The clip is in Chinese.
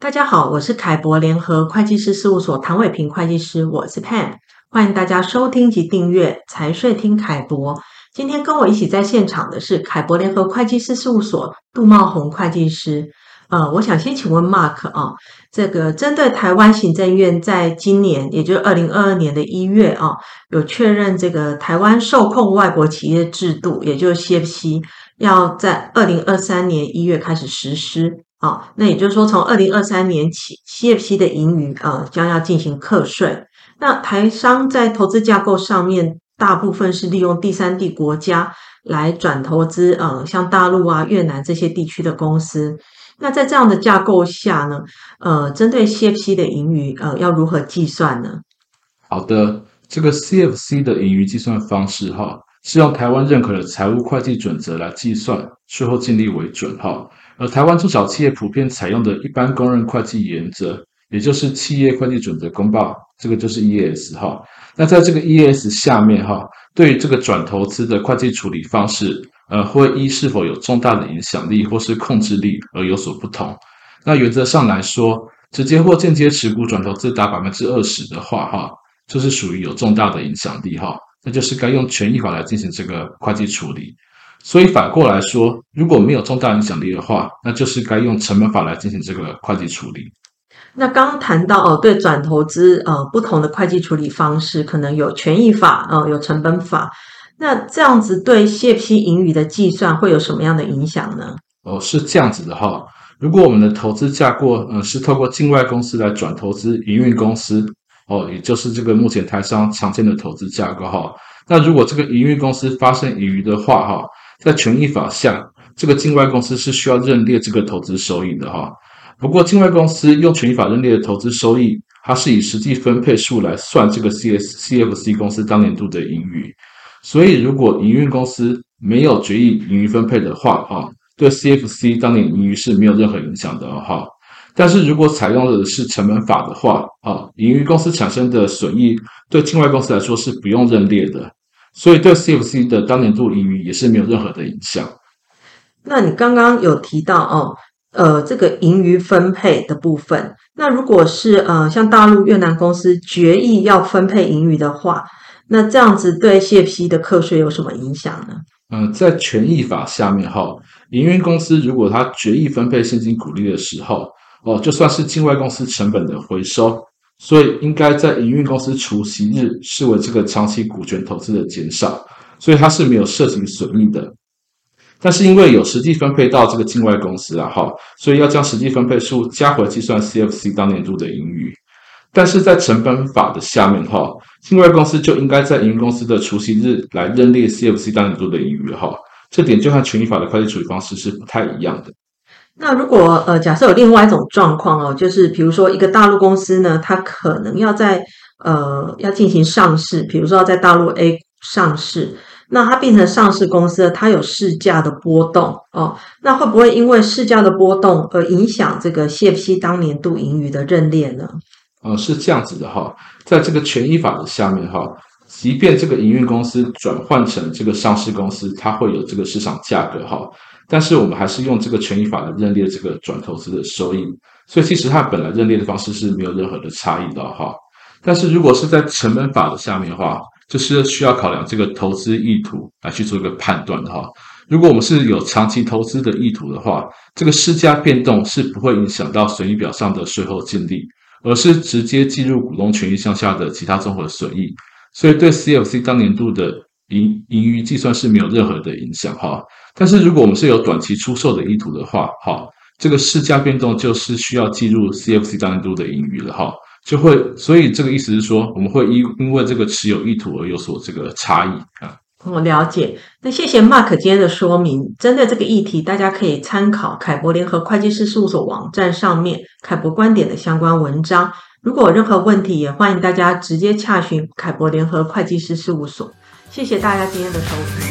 大家好，我是凯博联合会计师事务所唐伟平会计师，我是 Pan，欢迎大家收听及订阅财税听凯博。今天跟我一起在现场的是凯博联合会计师事务所杜茂宏会计师。呃，我想先请问 Mark 啊，这个针对台湾行政院在今年，也就是二零二二年的一月啊，有确认这个台湾受控外国企业制度，也就是 CFC，要在二零二三年一月开始实施。啊，那也就是说，从二零二三年起，CFC 的盈余啊将要进行课税。那台商在投资架构上面，大部分是利用第三地国家来转投资，呃，像大陆啊、越南这些地区的公司。那在这样的架构下呢，呃，针对 CFC 的盈余，呃，要如何计算呢？好的，这个 CFC 的盈余计算方式哈，是用台湾认可的财务会计准则来计算，税后净利为准哈。而台湾中小企业普遍采用的一般公认会计原则，也就是企业会计准则公报，这个就是 EAS 哈。那在这个 EAS 下面哈，对于这个转投资的会计处理方式，呃，会依是否有重大的影响力或是控制力而有所不同。那原则上来说，直接或间接持股转投资达百分之二十的话，哈，就是属于有重大的影响力哈，那就是该用权益法来进行这个会计处理。所以反过来说，如果没有重大影响力的话，那就是该用成本法来进行这个会计处理。那刚刚谈到哦，对转投资呃不同的会计处理方式，可能有权益法呃有成本法。那这样子对 CFC 盈余的计算会有什么样的影响呢？哦，是这样子的哈。如果我们的投资架构呃是透过境外公司来转投资营运公司哦，也就是这个目前台商常见的投资架构哈。那如果这个营运公司发生盈余的话哈。在权益法下，这个境外公司是需要认列这个投资收益的哈。不过，境外公司用权益法认列的投资收益，它是以实际分配数来算这个 C S C F C 公司当年度的盈余。所以，如果营运公司没有决议盈余分配的话，哈，对 C F C 当年盈余是没有任何影响的哈。但是如果采用的是成本法的话，啊，盈余公司产生的损益对境外公司来说是不用认列的。所以对 CFC 的当年度盈余也是没有任何的影响。那你刚刚有提到哦，呃，这个盈余分配的部分，那如果是呃像大陆越南公司决议要分配盈余的话，那这样子对 CFC 的课税有什么影响呢？嗯、呃，在权益法下面哈，营运公司如果他决议分配现金股利的时候，哦，就算是境外公司成本的回收。所以应该在营运公司除息日视为这个长期股权投资的减少，所以它是没有涉及损益的。但是因为有实际分配到这个境外公司啊，哈，所以要将实际分配数加回计算 CFC 当年度的盈余。但是在成本法的下面哈，境外公司就应该在营运公司的除息日来认列 CFC 当年度的盈余哈，这点就和权益法的会计处理方式是不太一样的。那如果呃，假设有另外一种状况哦，就是比如说一个大陆公司呢，它可能要在呃要进行上市，比如说要在大陆 A 股上市，那它变成上市公司，它有市价的波动哦，那会不会因为市价的波动而影响这个 CFC 当年度盈余的认列呢？呃，是这样子的哈，在这个权益法的下面哈，即便这个营运公司转换成这个上市公司，它会有这个市场价格哈。但是我们还是用这个权益法来认列这个转投资的收益，所以其实它本来认列的方式是没有任何的差异的哈。但是如果是在成本法的下面的话，就是需要考量这个投资意图来去做一个判断的哈。如果我们是有长期投资的意图的话，这个市价变动是不会影响到损益表上的税后净利，而是直接计入股东权益项下的其他综合损益，所以对 CFC 当年度的盈盈余计算是没有任何的影响哈。但是如果我们是有短期出售的意图的话，哈，这个市价变动就是需要计入 CFC 当年度的盈余了，哈，就会，所以这个意思是说，我们会因因为这个持有意图而有所这个差异啊。我了解，那谢谢 Mark 今天的说明。针对这个议题，大家可以参考凯博联合会计师事务所网站上面凯博观点的相关文章。如果有任何问题，也欢迎大家直接洽询凯博联合会计师事务所。谢谢大家今天的收听。